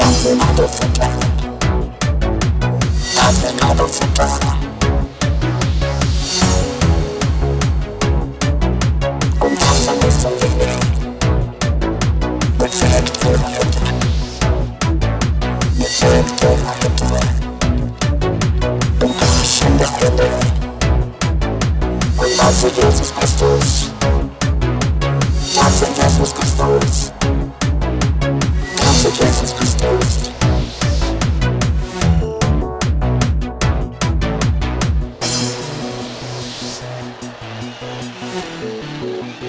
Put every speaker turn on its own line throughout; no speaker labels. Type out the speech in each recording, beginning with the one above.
Terminado futuro. Terminado futuro. Confesando su vida. Perfecto por la vida. Perfecto por la vida. Compasión de gente. Con más de Jesús Jesús. Más de Jesús Jesús. Más de Jesús Jesús.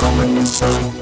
coming soon.